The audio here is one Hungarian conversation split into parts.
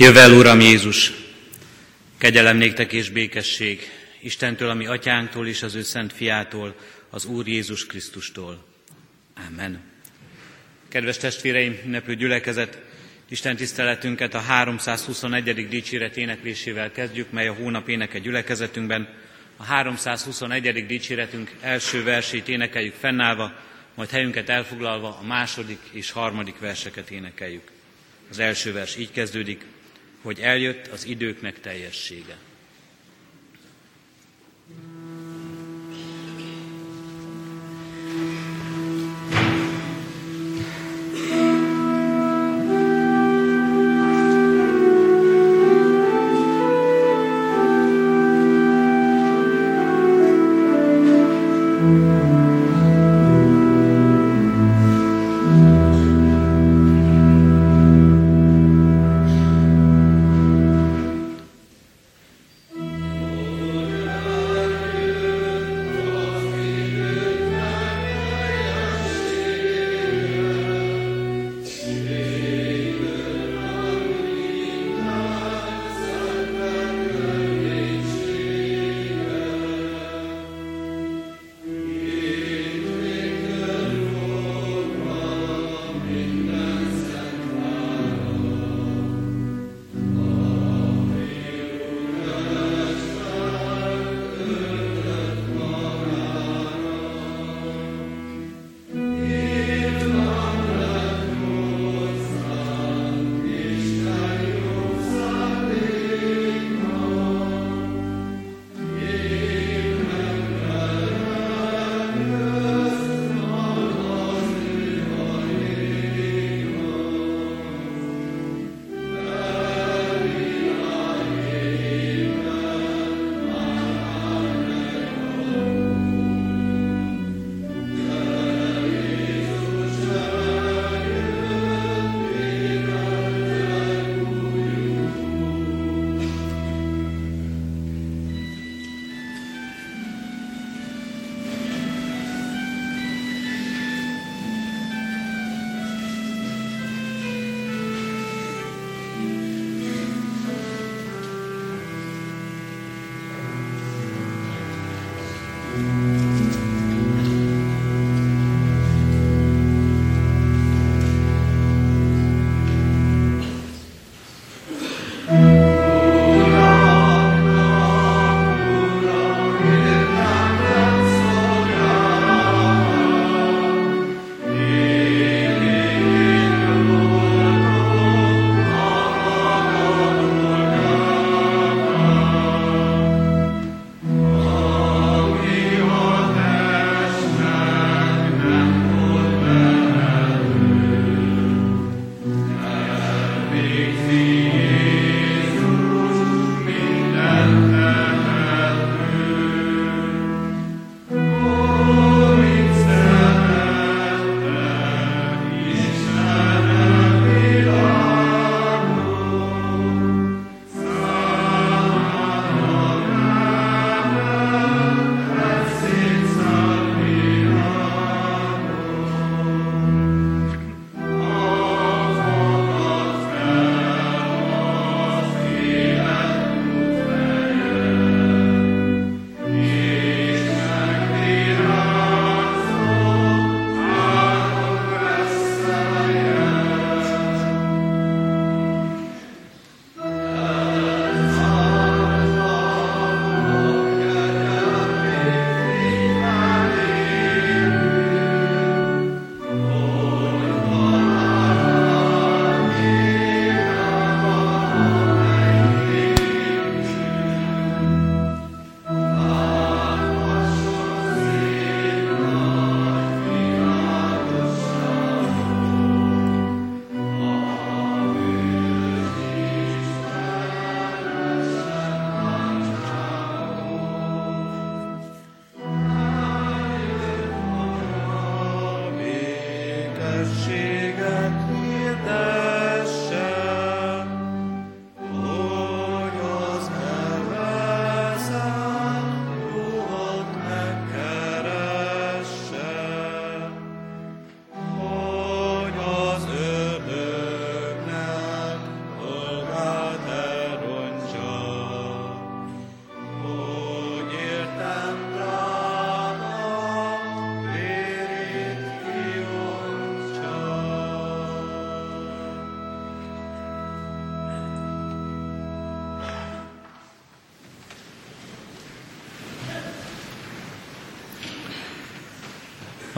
Jövel, Uram Jézus! Kegyelem néktek és békesség Istentől, ami atyánktól és az ő szent fiától, az Úr Jézus Krisztustól. Amen. Kedves testvéreim, ünneplő gyülekezet, Isten tiszteletünket a 321. dicséret éneklésével kezdjük, mely a hónap éneke gyülekezetünkben. A 321. dicséretünk első versét énekeljük fennállva, majd helyünket elfoglalva a második és harmadik verseket énekeljük. Az első vers így kezdődik, hogy eljött az időknek teljessége.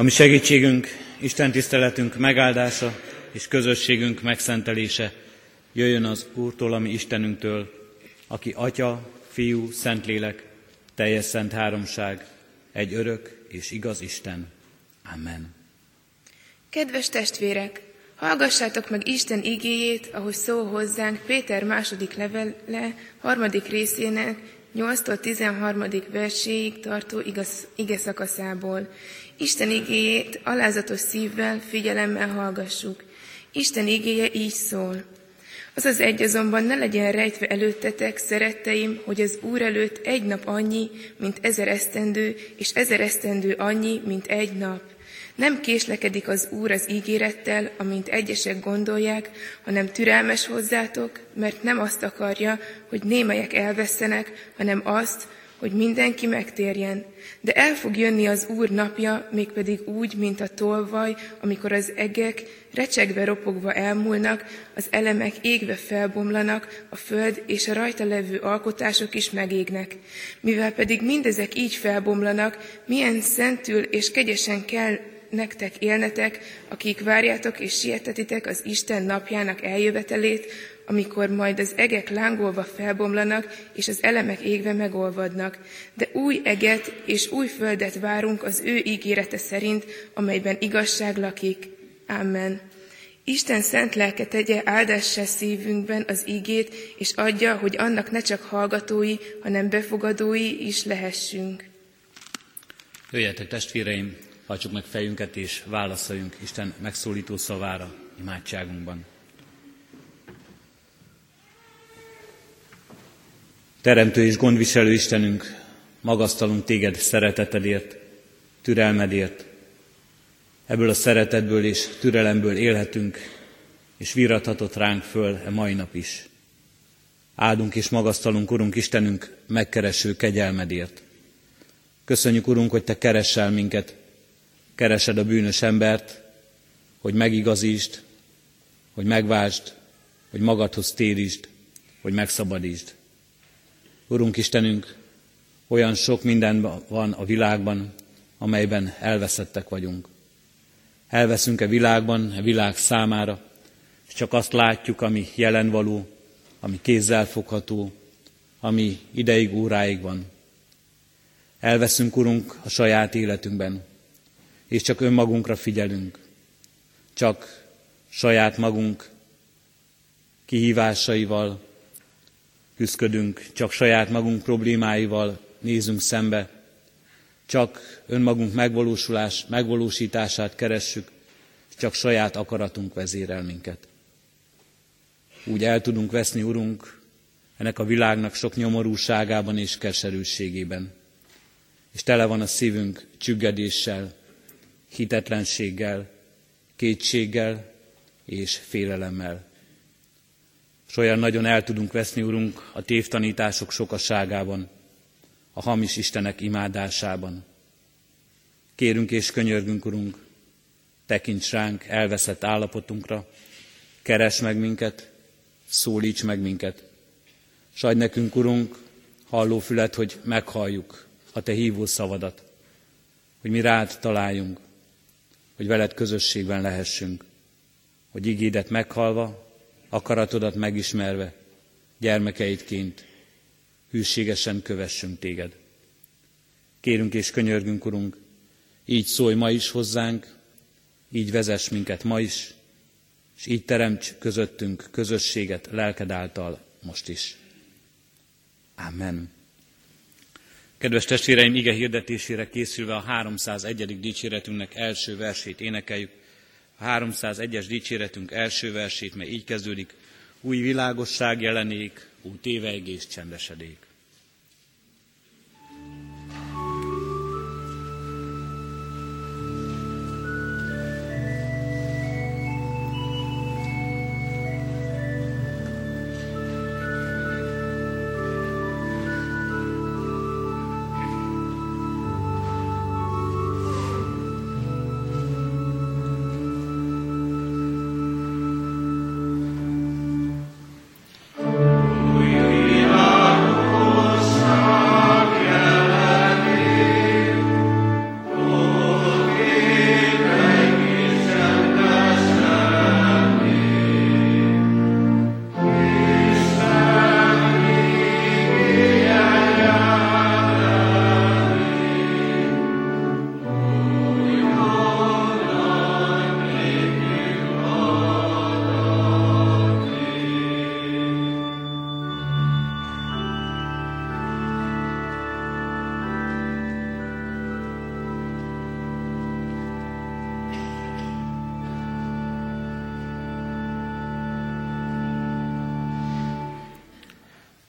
Ami segítségünk, Isten tiszteletünk megáldása és közösségünk megszentelése jöjjön az Úrtól, ami Istenünktől, aki Atya, Fiú, Szentlélek, teljes szent háromság, egy örök és igaz Isten. Amen. Kedves testvérek, hallgassátok meg Isten igéjét, ahogy szól hozzánk Péter második levele, harmadik részének 8-tól 13. verséig tartó igaz, ige szakaszából. Isten igéjét alázatos szívvel, figyelemmel hallgassuk. Isten igéje így szól. Az az egy azonban ne legyen rejtve előttetek, szeretteim, hogy az Úr előtt egy nap annyi, mint ezer esztendő, és ezer esztendő annyi, mint egy nap. Nem késlekedik az Úr az ígérettel, amint egyesek gondolják, hanem türelmes hozzátok, mert nem azt akarja, hogy némelyek elvesztenek, hanem azt, hogy mindenki megtérjen. De el fog jönni az Úr napja, mégpedig úgy, mint a tolvaj, amikor az egek recsegve ropogva elmúlnak, az elemek égve felbomlanak, a föld és a rajta levő alkotások is megégnek. Mivel pedig mindezek így felbomlanak, milyen szentül és kegyesen kell nektek élnetek, akik várjátok és sietetitek az Isten napjának eljövetelét, amikor majd az egek lángolva felbomlanak, és az elemek égve megolvadnak. De új eget és új földet várunk az ő ígérete szerint, amelyben igazság lakik. Amen. Isten szent lelke tegye áldássá szívünkben az ígét, és adja, hogy annak ne csak hallgatói, hanem befogadói is lehessünk. Jöjjetek testvéreim, hajtsuk meg fejünket és válaszoljunk Isten megszólító szavára imádságunkban. Teremtő és gondviselő Istenünk, magasztalunk téged szeretetedért, türelmedért. Ebből a szeretetből és türelemből élhetünk, és virathatott ránk föl e mai nap is. Áldunk és magasztalunk, Urunk Istenünk, megkereső kegyelmedért. Köszönjük, Urunk, hogy Te keressel minket, keresed a bűnös embert, hogy megigazítsd, hogy megváltsd, hogy magadhoz térítsd, hogy megszabadítsd. Urunk Istenünk, olyan sok minden van a világban, amelyben elveszettek vagyunk. Elveszünk a világban, a világ számára, és csak azt látjuk, ami jelenvaló, ami kézzelfogható, ami ideig, óráig van. Elveszünk, Urunk, a saját életünkben, és csak önmagunkra figyelünk. Csak saját magunk kihívásaival, küzdködünk, csak saját magunk problémáival nézünk szembe, csak önmagunk megvalósulás, megvalósítását keressük, csak saját akaratunk vezérel minket. Úgy el tudunk veszni, Urunk, ennek a világnak sok nyomorúságában és keserűségében. És tele van a szívünk csüggedéssel, hitetlenséggel, kétséggel és félelemmel és olyan nagyon el tudunk veszni, Urunk, a tévtanítások sokaságában, a hamis Istenek imádásában. Kérünk és könyörgünk, Urunk, tekints ránk elveszett állapotunkra, keres meg minket, szólíts meg minket. S adj nekünk, Urunk, hallófület, hogy meghalljuk a Te hívó szavadat, hogy mi rád találjunk, hogy veled közösségben lehessünk, hogy igédet meghalva, akaratodat megismerve, gyermekeidként hűségesen kövessünk téged. Kérünk és könyörgünk, Urunk, így szólj ma is hozzánk, így vezess minket ma is, és így teremts közöttünk közösséget lelked által most is. Amen. Kedves testvéreim, ige hirdetésére készülve a 301. dicséretünknek első versét énekeljük. 301-es dicséretünk első versét, mely így kezdődik, új világosság jelenék, új tévejgés csendesedék.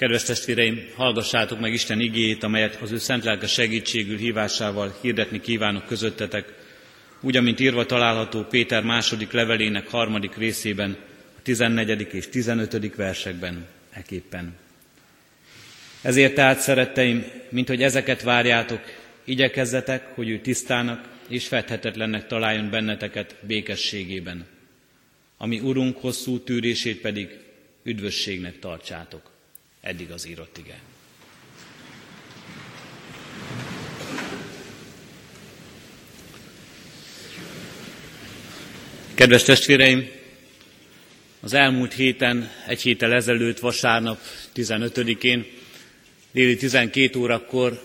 Kedves testvéreim, hallgassátok meg Isten igéjét, amelyet az ő szent lelke segítségül hívásával hirdetni kívánok közöttetek, úgy, amint írva található Péter második levelének harmadik részében, a 14. és 15. versekben eképpen. Ezért tehát, szeretteim, mint hogy ezeket várjátok, igyekezzetek, hogy ő tisztának és fedhetetlennek találjon benneteket békességében, ami Urunk hosszú tűrését pedig üdvösségnek tartsátok. Eddig az írott ige. Kedves testvéreim, az elmúlt héten, egy héttel ezelőtt, vasárnap 15-én, déli 12 órakor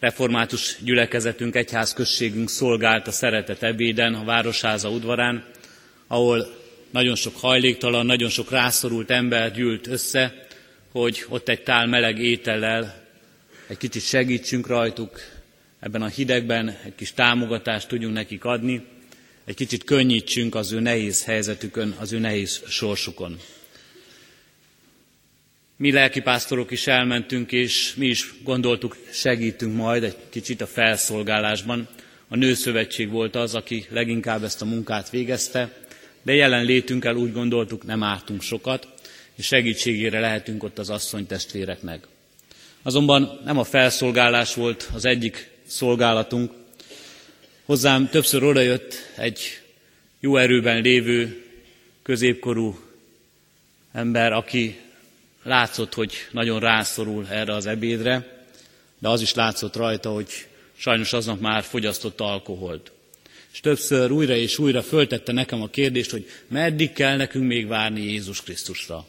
református gyülekezetünk, egyházközségünk szolgált a szeretet ebéden a Városháza udvarán, ahol nagyon sok hajléktalan, nagyon sok rászorult ember gyűlt össze, hogy ott egy tál meleg étellel egy kicsit segítsünk rajtuk ebben a hidegben, egy kis támogatást tudjunk nekik adni, egy kicsit könnyítsünk az ő nehéz helyzetükön, az ő nehéz sorsukon. Mi lelkipásztorok is elmentünk, és mi is gondoltuk, segítünk majd egy kicsit a felszolgálásban. A Nőszövetség volt az, aki leginkább ezt a munkát végezte, de jelen létünkkel úgy gondoltuk, nem ártunk sokat, és segítségére lehetünk ott az asszony testvéreknek. Azonban nem a felszolgálás volt az egyik szolgálatunk. Hozzám többször odajött egy jó erőben lévő, középkorú ember, aki látszott, hogy nagyon rászorul erre az ebédre, de az is látszott rajta, hogy sajnos aznap már fogyasztott alkoholt. És többször újra és újra föltette nekem a kérdést, hogy meddig kell nekünk még várni Jézus Krisztusra.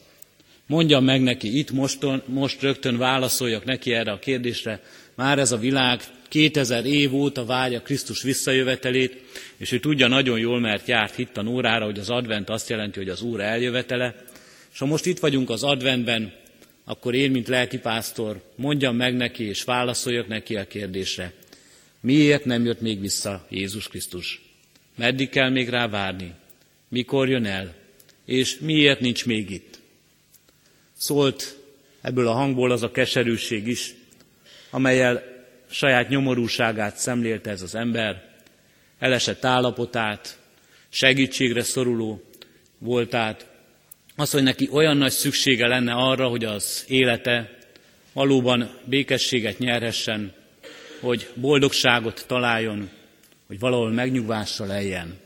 Mondjam meg neki itt, moston, most rögtön válaszoljak neki erre a kérdésre. Már ez a világ 2000 év óta várja Krisztus visszajövetelét, és ő tudja nagyon jól, mert járt hittan órára, hogy az advent azt jelenti, hogy az Úr eljövetele. És ha most itt vagyunk az adventben, akkor én, mint lelkipásztor, mondjam meg neki, és válaszoljak neki a kérdésre. Miért nem jött még vissza Jézus Krisztus? Meddig kell még rá várni? Mikor jön el? És miért nincs még itt? Szólt ebből a hangból az a keserűség is, amelyel saját nyomorúságát szemlélte ez az ember, elesett állapotát, segítségre szoruló voltát, az, hogy neki olyan nagy szüksége lenne arra, hogy az élete valóban békességet nyerhessen, hogy boldogságot találjon, hogy valahol megnyugvásra lejjen.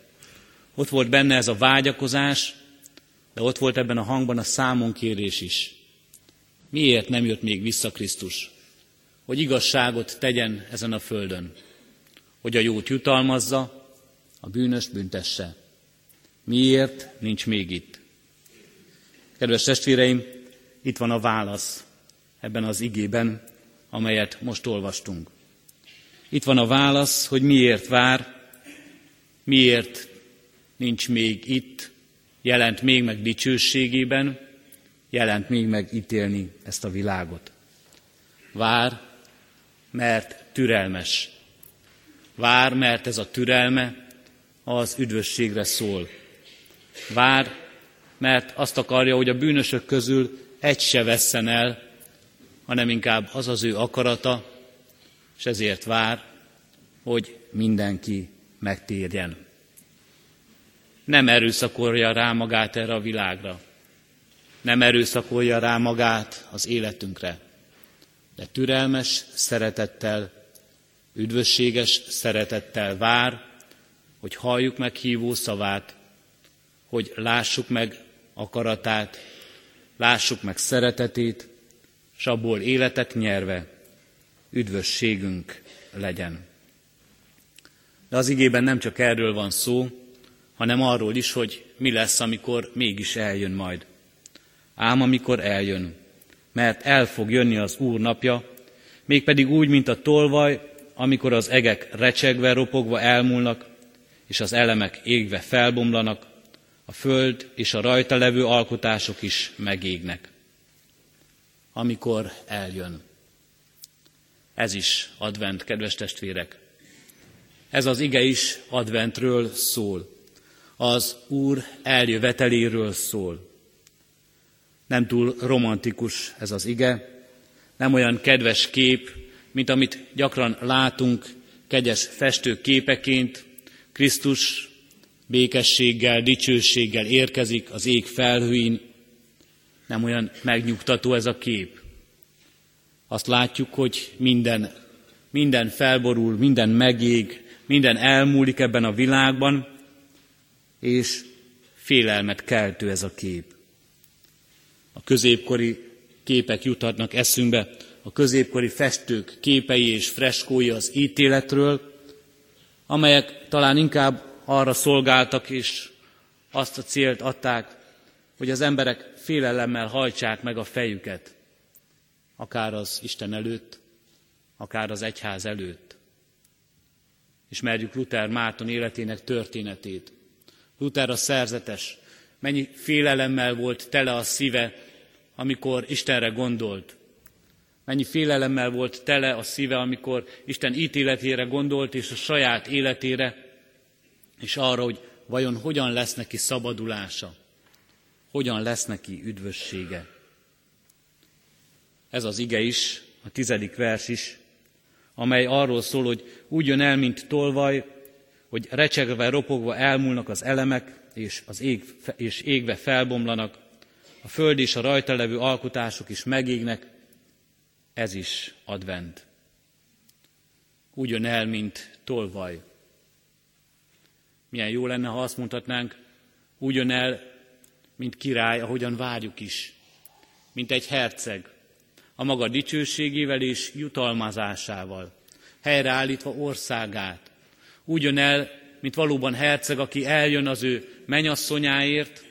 Ott volt benne ez a vágyakozás, de ott volt ebben a hangban a számonkérés is. Miért nem jött még vissza Krisztus? Hogy igazságot tegyen ezen a földön. Hogy a jót jutalmazza, a bűnöst büntesse. Miért nincs még itt? Kedves testvéreim, itt van a válasz ebben az igében, amelyet most olvastunk. Itt van a válasz, hogy miért vár, miért nincs még itt, jelent még meg dicsőségében, jelent még meg ítélni ezt a világot. Vár, mert türelmes. Vár, mert ez a türelme az üdvösségre szól. Vár, mert azt akarja, hogy a bűnösök közül egy se vesszen el, hanem inkább az az ő akarata, és ezért vár, hogy mindenki megtérjen nem erőszakolja rá magát erre a világra. Nem erőszakolja rá magát az életünkre. De türelmes szeretettel, üdvösséges szeretettel vár, hogy halljuk meg hívó szavát, hogy lássuk meg akaratát, lássuk meg szeretetét, és abból életet nyerve üdvösségünk legyen. De az igében nem csak erről van szó, hanem arról is, hogy mi lesz, amikor mégis eljön majd. Ám amikor eljön, mert el fog jönni az Úr napja, mégpedig úgy, mint a tolvaj, amikor az egek recsegve, ropogva elmúlnak, és az elemek égve felbomlanak, a föld és a rajta levő alkotások is megégnek. Amikor eljön. Ez is advent, kedves testvérek. Ez az ige is adventről szól az Úr eljöveteléről szól. Nem túl romantikus ez az ige, nem olyan kedves kép, mint amit gyakran látunk kegyes festő képeként. Krisztus békességgel, dicsőséggel érkezik az ég felhőin. Nem olyan megnyugtató ez a kép. Azt látjuk, hogy minden, minden felborul, minden megég, minden elmúlik ebben a világban, és félelmet keltő ez a kép. A középkori képek juthatnak eszünkbe, a középkori festők képei és freskói az ítéletről, amelyek talán inkább arra szolgáltak és azt a célt adták, hogy az emberek félelemmel hajtsák meg a fejüket, akár az Isten előtt, akár az egyház előtt. Ismerjük Luther Márton életének történetét. Luther a szerzetes, mennyi félelemmel volt tele a szíve, amikor Istenre gondolt. Mennyi félelemmel volt tele a szíve, amikor Isten ítéletére gondolt, és a saját életére, és arra, hogy vajon hogyan lesz neki szabadulása, hogyan lesz neki üdvössége. Ez az ige is, a tizedik vers is, amely arról szól, hogy úgy jön el, mint tolvaj, hogy recsegve, ropogva elmúlnak az elemek, és, az ég, és égve felbomlanak, a föld és a rajta levő alkotások is megégnek, ez is advent. Úgy jön el, mint tolvaj. Milyen jó lenne, ha azt mondhatnánk, úgy el, mint király, ahogyan várjuk is, mint egy herceg, a maga dicsőségével és jutalmazásával, helyreállítva országát. Úgy jön el, mint valóban herceg, aki eljön az ő menyasszonyáért,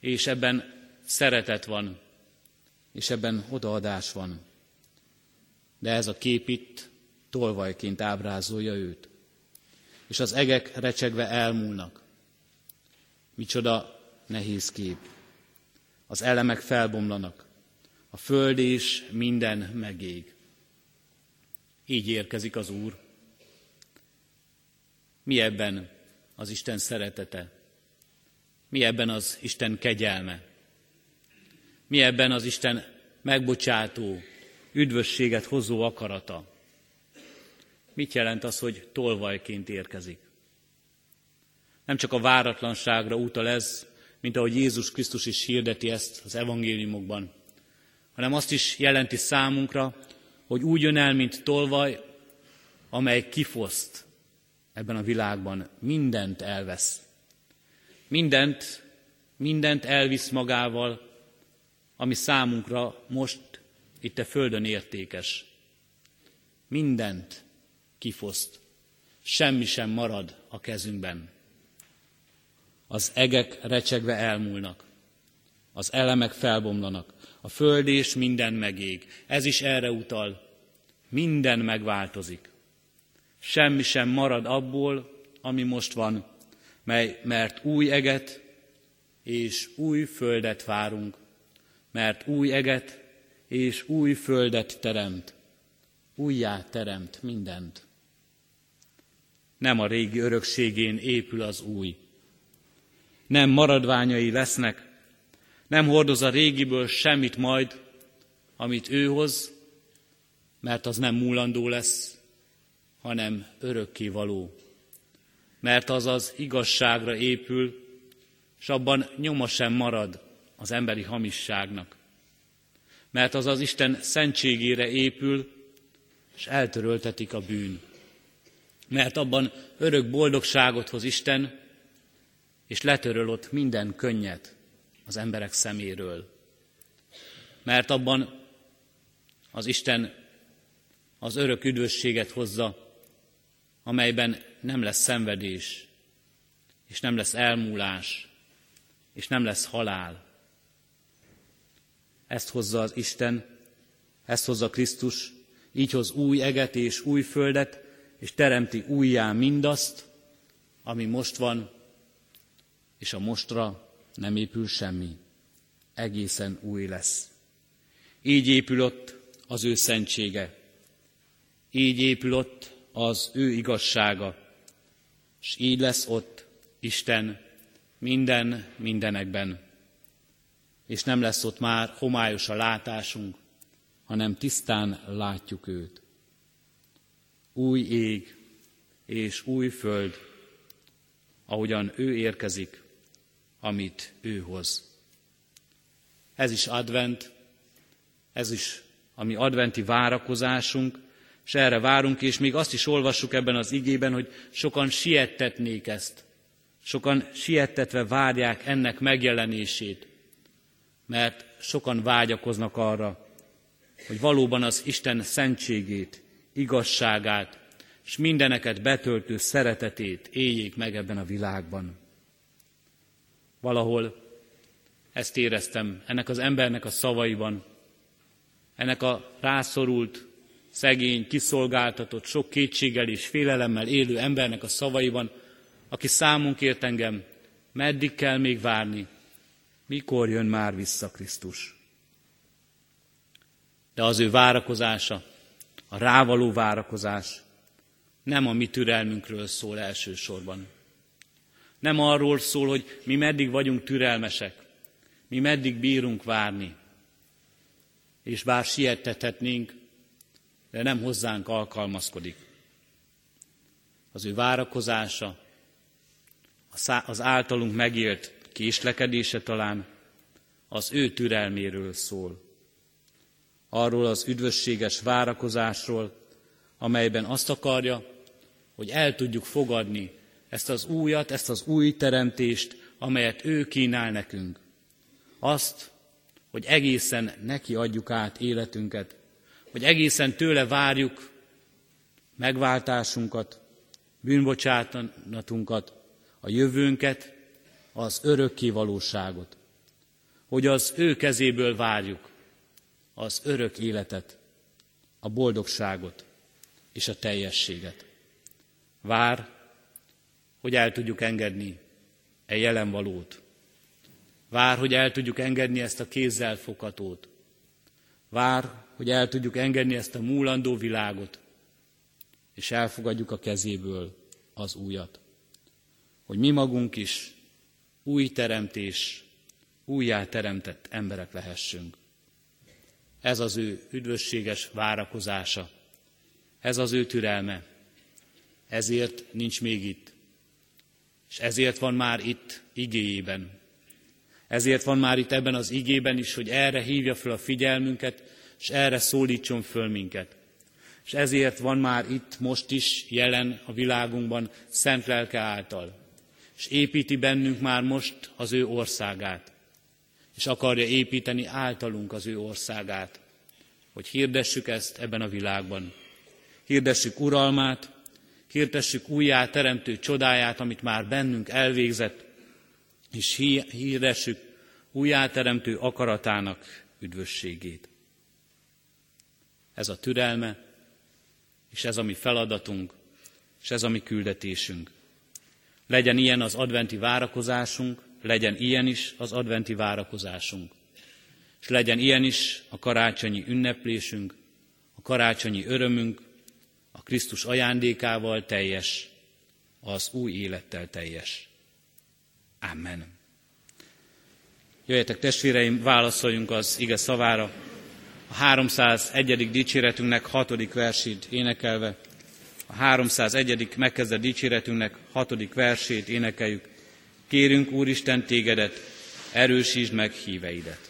és ebben szeretet van, és ebben odaadás van. De ez a kép itt tolvajként ábrázolja őt. És az egek recsegve elmúlnak. Micsoda nehéz kép. Az elemek felbomlanak. A föld és minden megég. Így érkezik az Úr. Mi ebben az Isten szeretete? Mi ebben az Isten kegyelme? Mi ebben az Isten megbocsátó, üdvösséget hozó akarata? Mit jelent az, hogy tolvajként érkezik? Nem csak a váratlanságra utal ez, mint ahogy Jézus Krisztus is hirdeti ezt az evangéliumokban, hanem azt is jelenti számunkra, hogy úgy jön el, mint tolvaj, amely kifoszt ebben a világban, mindent elvesz. Mindent, mindent elvisz magával, ami számunkra most itt a Földön értékes. Mindent kifoszt. Semmi sem marad a kezünkben. Az egek recsegve elmúlnak. Az elemek felbomlanak. A föld és minden megég. Ez is erre utal. Minden megváltozik. Semmi sem marad abból, ami most van, mely, mert új eget és új földet várunk mert új eget és új földet teremt, újjá teremt mindent. Nem a régi örökségén épül az új. Nem maradványai lesznek, nem hordoz a régiből semmit majd, amit ő hoz, mert az nem múlandó lesz, hanem örökké való. Mert az az igazságra épül, és abban nyoma sem marad, az emberi hamisságnak. Mert az az Isten szentségére épül, és eltöröltetik a bűn. Mert abban örök boldogságot hoz Isten, és letöröl ott minden könnyet az emberek szeméről. Mert abban az Isten az örök üdvösséget hozza, amelyben nem lesz szenvedés, és nem lesz elmúlás, és nem lesz halál, ezt hozza az Isten, ezt hozza Krisztus, így hoz új eget és új földet, és teremti újjá mindazt, ami most van, és a mostra nem épül semmi. Egészen új lesz. Így épül ott az ő szentsége. Így épül ott az ő igazsága. És így lesz ott Isten minden mindenekben és nem lesz ott már homályos a látásunk, hanem tisztán látjuk őt. Új ég és új föld, ahogyan ő érkezik, amit ő hoz. Ez is advent, ez is a mi adventi várakozásunk, és erre várunk, és még azt is olvassuk ebben az igében, hogy sokan siettetnék ezt. Sokan siettetve várják ennek megjelenését, mert sokan vágyakoznak arra, hogy valóban az Isten szentségét, igazságát, és mindeneket betöltő szeretetét éljék meg ebben a világban. Valahol ezt éreztem ennek az embernek a szavaiban, ennek a rászorult, szegény, kiszolgáltatott, sok kétséggel és félelemmel élő embernek a szavaiban, aki számunkért engem, meddig kell még várni, mikor jön már vissza Krisztus. De az ő várakozása, a rávaló várakozás nem a mi türelmünkről szól elsősorban. Nem arról szól, hogy mi meddig vagyunk türelmesek, mi meddig bírunk várni, és bár siettethetnénk, de nem hozzánk alkalmazkodik. Az ő várakozása, az általunk megélt késlekedése talán az ő türelméről szól. Arról az üdvösséges várakozásról, amelyben azt akarja, hogy el tudjuk fogadni ezt az újat, ezt az új teremtést, amelyet ő kínál nekünk. Azt, hogy egészen neki adjuk át életünket, hogy egészen tőle várjuk megváltásunkat, bűnbocsánatunkat, a jövőnket, az örökké valóságot. Hogy az ő kezéből várjuk az örök életet, a boldogságot és a teljességet. Vár, hogy el tudjuk engedni e jelen valót. Vár, hogy el tudjuk engedni ezt a kézzel foghatót. Vár, hogy el tudjuk engedni ezt a múlandó világot, és elfogadjuk a kezéből az újat. Hogy mi magunk is új teremtés, újjá teremtett emberek lehessünk. Ez az ő üdvösséges várakozása, ez az ő türelme, ezért nincs még itt, és ezért van már itt igéjében. Ezért van már itt ebben az igében is, hogy erre hívja fel a figyelmünket, és erre szólítson föl minket. És ezért van már itt most is jelen a világunkban szent lelke által. És építi bennünk már most az ő országát. És akarja építeni általunk az ő országát. Hogy hirdessük ezt ebben a világban. Hirdessük uralmát, hirdessük újjá teremtő csodáját, amit már bennünk elvégzett, és hirdessük újjáteremtő akaratának üdvösségét. Ez a türelme, és ez a mi feladatunk, és ez a mi küldetésünk. Legyen ilyen az adventi várakozásunk, legyen ilyen is az adventi várakozásunk. És legyen ilyen is a karácsonyi ünneplésünk, a karácsonyi örömünk, a Krisztus ajándékával teljes, az új élettel teljes. Amen. Jöjjetek testvéreim, válaszoljunk az ige szavára. A 301. dicséretünknek hatodik versét énekelve, a 301. megkezdett dicséretünknek hatodik versét énekeljük. Kérünk Úristen tégedet, erősítsd meg híveidet.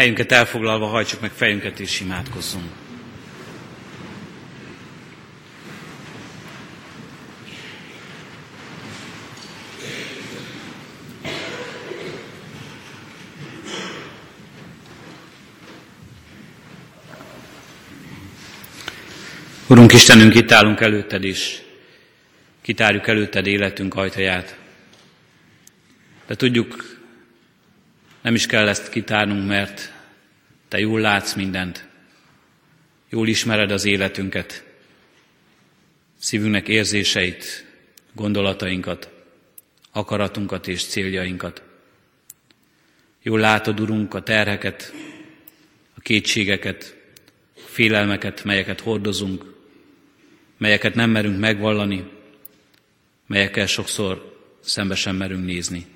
Helyünket elfoglalva hajtsuk meg fejünket és imádkozzunk. Urunk Istenünk, itt állunk előtted is, kitárjuk előtted életünk ajtaját. De tudjuk, nem is kell ezt kitárnunk, mert Te jól látsz mindent, jól ismered az életünket, szívünknek érzéseit, gondolatainkat, akaratunkat és céljainkat. Jól látod, Urunk, a terheket, a kétségeket, a félelmeket, melyeket hordozunk, melyeket nem merünk megvallani, melyekkel sokszor szembe sem merünk nézni.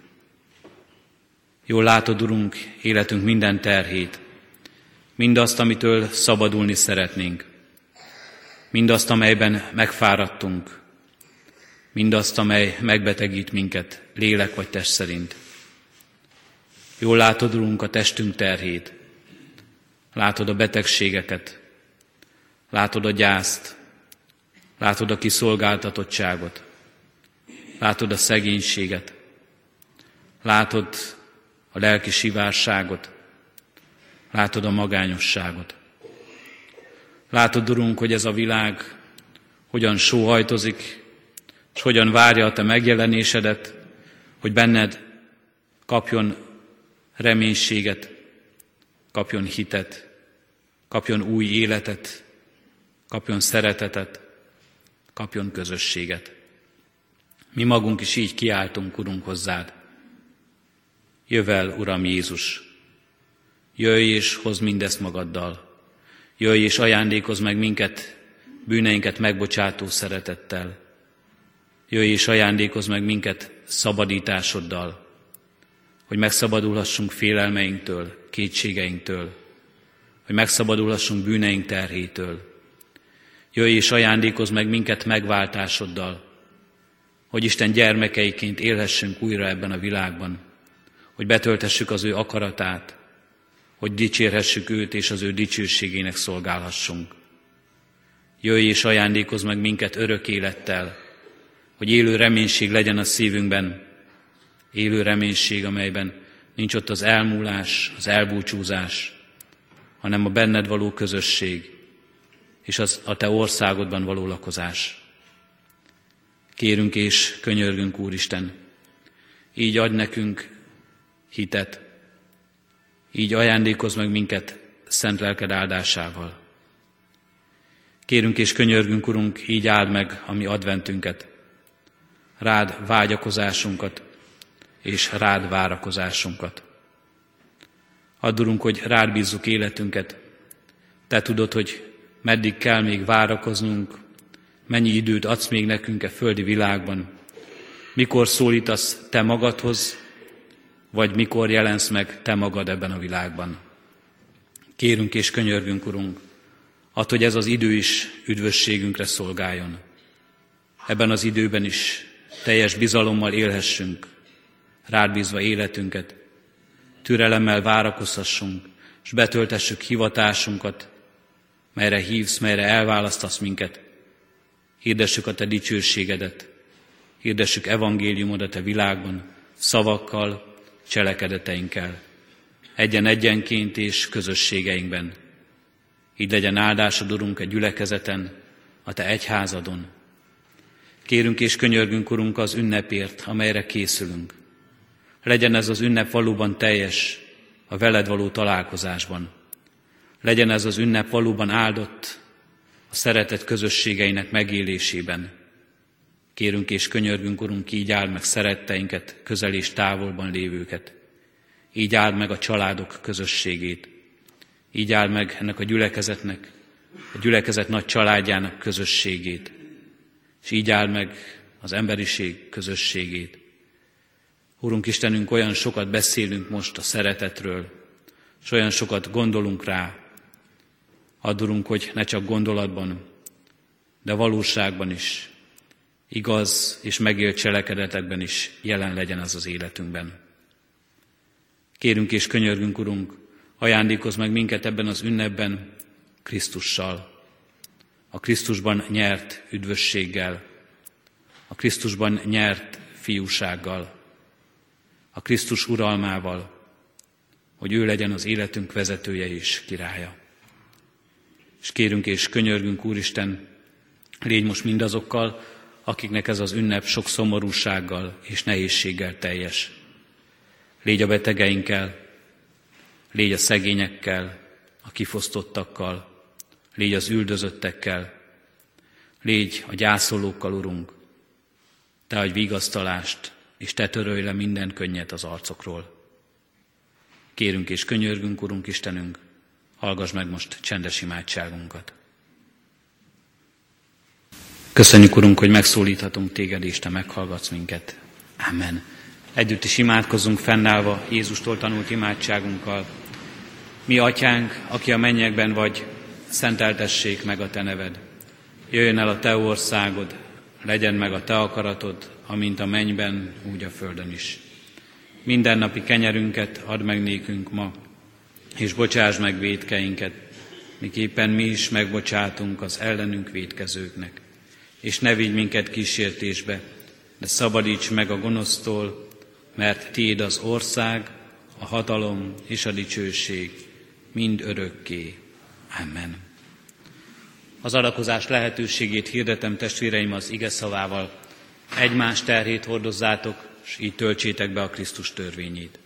Jól látod, Urunk, életünk minden terhét, mindazt, amitől szabadulni szeretnénk, mindazt, amelyben megfáradtunk, mindazt, amely megbetegít minket, lélek vagy test szerint. Jól látod, Urunk, a testünk terhét, látod a betegségeket, látod a gyászt, látod a kiszolgáltatottságot, látod a szegénységet, látod a lelki sivárságot, látod a magányosságot. Látod, Urunk, hogy ez a világ hogyan sóhajtozik, és hogyan várja a Te megjelenésedet, hogy benned kapjon reménységet, kapjon hitet, kapjon új életet, kapjon szeretetet, kapjon közösséget. Mi magunk is így kiáltunk, Urunk, hozzád. Jövel, Uram Jézus, jöjj és hozz mindezt magaddal. Jöjj és ajándékozz meg minket, bűneinket megbocsátó szeretettel. Jöjj és ajándékozz meg minket szabadításoddal, hogy megszabadulhassunk félelmeinktől, kétségeinktől, hogy megszabadulhassunk bűneink terhétől. Jöjj és ajándékozz meg minket megváltásoddal, hogy Isten gyermekeiként élhessünk újra ebben a világban, hogy betöltessük az ő akaratát, hogy dicsérhessük őt és az ő dicsőségének szolgálhassunk. Jöjj és ajándékozz meg minket örök élettel, hogy élő reménység legyen a szívünkben, élő reménység, amelyben nincs ott az elmúlás, az elbúcsúzás, hanem a benned való közösség, és az a te országodban való lakozás. Kérünk és könyörgünk, Úristen, így adj nekünk hitet, így ajándékozz meg minket szent lelked áldásával. Kérünk és könyörgünk, Urunk, így áld meg a mi adventünket, rád vágyakozásunkat és rád várakozásunkat. Add, Urunk, hogy rád bízzuk életünket. Te tudod, hogy meddig kell még várakoznunk, mennyi időt adsz még nekünk e földi világban, mikor szólítasz te magadhoz, vagy mikor jelensz meg te magad ebben a világban. Kérünk és könyörgünk, Urunk, add, hogy ez az idő is üdvösségünkre szolgáljon. Ebben az időben is teljes bizalommal élhessünk, rád bízva életünket, türelemmel várakozhassunk, és betöltessük hivatásunkat, melyre hívsz, melyre elválasztasz minket. Hirdessük a Te dicsőségedet, hirdessük evangéliumodat a világban, szavakkal, cselekedeteinkkel, egyen-egyenként és közösségeinkben. Így legyen áldásod, Urunk, egy gyülekezeten, a Te egyházadon. Kérünk és könyörgünk, Urunk, az ünnepért, amelyre készülünk. Legyen ez az ünnep valóban teljes a veled való találkozásban legyen ez az ünnep valóban áldott a szeretet közösségeinek megélésében. Kérünk és könyörgünk, Urunk, így áld meg szeretteinket, közel és távolban lévőket. Így áld meg a családok közösségét. Így áld meg ennek a gyülekezetnek, a gyülekezet nagy családjának közösségét. És így áld meg az emberiség közösségét. Urunk Istenünk, olyan sokat beszélünk most a szeretetről, és olyan sokat gondolunk rá, Add, hogy ne csak gondolatban, de valóságban is, igaz és megélt cselekedetekben is jelen legyen az az életünkben. Kérünk és könyörgünk, Urunk, ajándékoz meg minket ebben az ünnepben Krisztussal, a Krisztusban nyert üdvösséggel, a Krisztusban nyert fiúsággal, a Krisztus uralmával, hogy ő legyen az életünk vezetője és királya. És kérünk és könyörgünk, Úristen, légy most mindazokkal, akiknek ez az ünnep sok szomorúsággal és nehézséggel teljes. Légy a betegeinkkel, légy a szegényekkel, a kifosztottakkal, légy az üldözöttekkel, légy a gyászolókkal, Urunk, Te adj vigasztalást, és Te törölj le minden könnyet az arcokról. Kérünk és könyörgünk, Urunk Istenünk, hallgass meg most csendes imádságunkat. Köszönjük, Urunk, hogy megszólíthatunk Téged, és Te meghallgatsz minket. Amen. Együtt is imádkozunk fennállva Jézustól tanult imádságunkkal. Mi, Atyánk, aki a mennyekben vagy, szenteltessék meg a Te neved. Jöjjön el a Te országod, legyen meg a Te akaratod, amint a mennyben, úgy a földön is. Mindennapi kenyerünket add meg nékünk ma, és bocsáss meg védkeinket, miképpen mi is megbocsátunk az ellenünk védkezőknek. És ne vigy minket kísértésbe, de szabadíts meg a gonosztól, mert Tiéd az ország, a hatalom és a dicsőség mind örökké. Amen. Az adakozás lehetőségét hirdetem testvéreim az ige szavával. Egymás terhét hordozzátok, és így töltsétek be a Krisztus törvényét.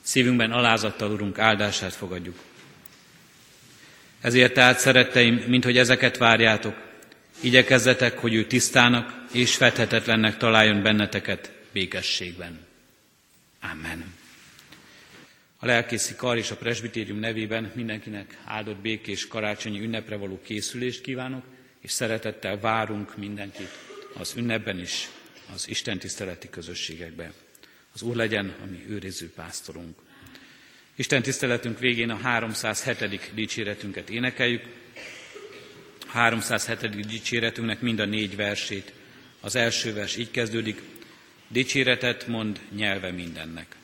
Szívünkben alázattal, Urunk, áldását fogadjuk. Ezért tehát, szeretteim, mint hogy ezeket várjátok, igyekezzetek, hogy ő tisztának és fedhetetlennek találjon benneteket békességben. Amen. A lelkészi kar és a presbitérium nevében mindenkinek áldott békés karácsonyi ünnepre való készülést kívánok, és szeretettel várunk mindenkit az ünnepben is, az Isten tiszteleti közösségekbe. Az Úr legyen a mi őriző pásztorunk. Isten tiszteletünk végén a 307. dicséretünket énekeljük. A 307. dicséretünknek mind a négy versét. Az első vers így kezdődik, dicséretet mond nyelve mindennek.